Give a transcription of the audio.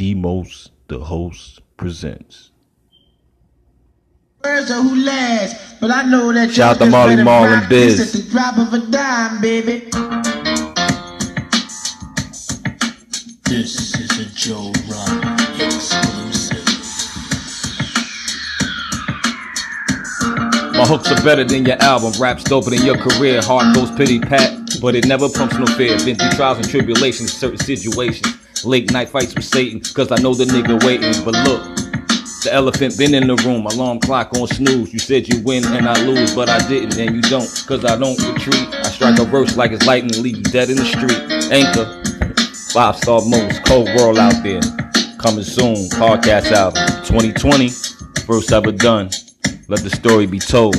Demos, the host, presents. First or who last, but I know that Shout out to y'all just Marley better Marl and rock this Biz. At the drop of a dime, baby. This is a Joe Rogan exclusive. My hooks are better than your album, raps doper than your career. Heart goes pity pat, but it never pumps no fear. Been through trials and tribulations, certain situations. Late night fights with Satan, cause I know the nigga waiting. But look, the elephant been in the room, alarm clock on snooze. You said you win and I lose, but I didn't and you don't. Cause I don't retreat. I strike a verse like it's lightning, leave you dead in the street. Anchor, five star moves, cold world out there. Coming soon, podcast album 2020, first ever done. Let the story be told.